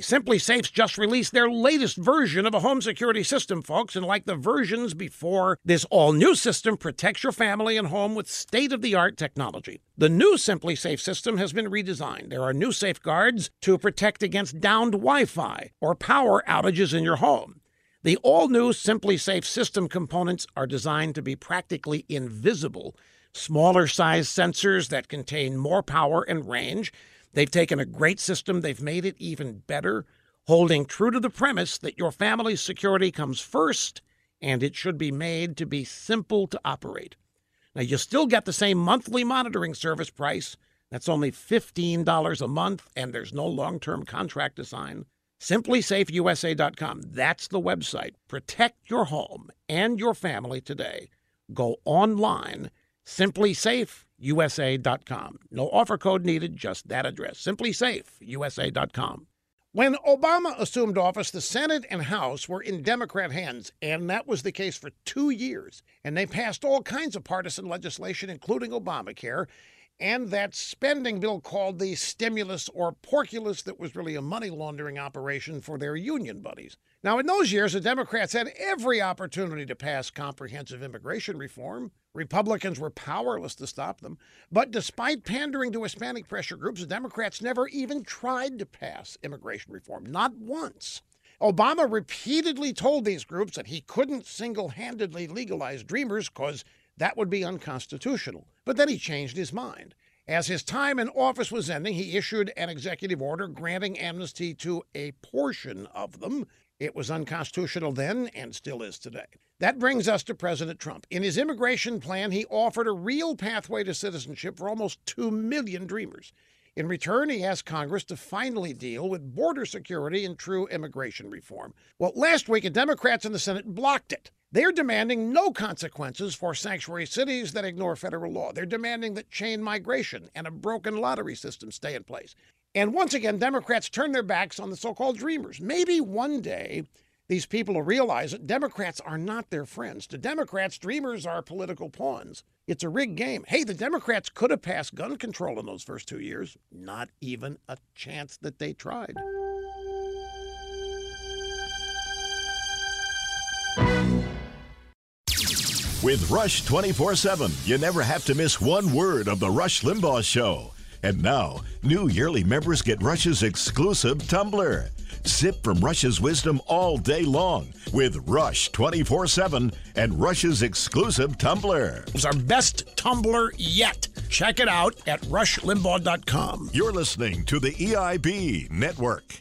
SimpliSafe's just released their latest version of a home security system, folks, and like the versions before, this all new system protects your family and home with state of the art technology. The new SimpliSafe system has been redesigned. There are new safeguards to protect against downed Wi Fi or power outages in your home. The all new SimpliSafe system components are designed to be practically invisible. Smaller size sensors that contain more power and range They've taken a great system, they've made it even better, holding true to the premise that your family's security comes first and it should be made to be simple to operate. Now, you still get the same monthly monitoring service price. That's only $15 a month, and there's no long term contract to sign. SimpliSafeUSA.com. That's the website. Protect your home and your family today. Go online. SimpliSafe USA.com. No offer code needed, just that address. SimpliSafe USA.com. When Obama assumed office, the Senate and House were in Democrat hands, and that was the case for two years. And they passed all kinds of partisan legislation, including Obamacare and that spending bill called the stimulus or porkulus that was really a money laundering operation for their union buddies. Now, in those years, the Democrats had every opportunity to pass comprehensive immigration reform. Republicans were powerless to stop them. But despite pandering to Hispanic pressure groups, the Democrats never even tried to pass immigration reform, not once. Obama repeatedly told these groups that he couldn't single handedly legalize Dreamers because that would be unconstitutional. But then he changed his mind. As his time in office was ending, he issued an executive order granting amnesty to a portion of them. It was unconstitutional then and still is today. That brings us to President Trump. In his immigration plan, he offered a real pathway to citizenship for almost 2 million dreamers. In return, he asked Congress to finally deal with border security and true immigration reform. Well, last week, Democrats in the Senate blocked it. They're demanding no consequences for sanctuary cities that ignore federal law. They're demanding that chain migration and a broken lottery system stay in place. And once again, Democrats turn their backs on the so called dreamers. Maybe one day these people will realize that Democrats are not their friends. To Democrats, dreamers are political pawns. It's a rigged game. Hey, the Democrats could have passed gun control in those first two years. Not even a chance that they tried. With Rush 24 7, you never have to miss one word of The Rush Limbaugh Show. And now, new yearly members get Rush's exclusive tumbler. Sip from Rush's wisdom all day long with Rush 24 7 and Rush's exclusive tumbler. It's our best tumbler yet. Check it out at rushlimbaugh.com. You're listening to the EIB Network.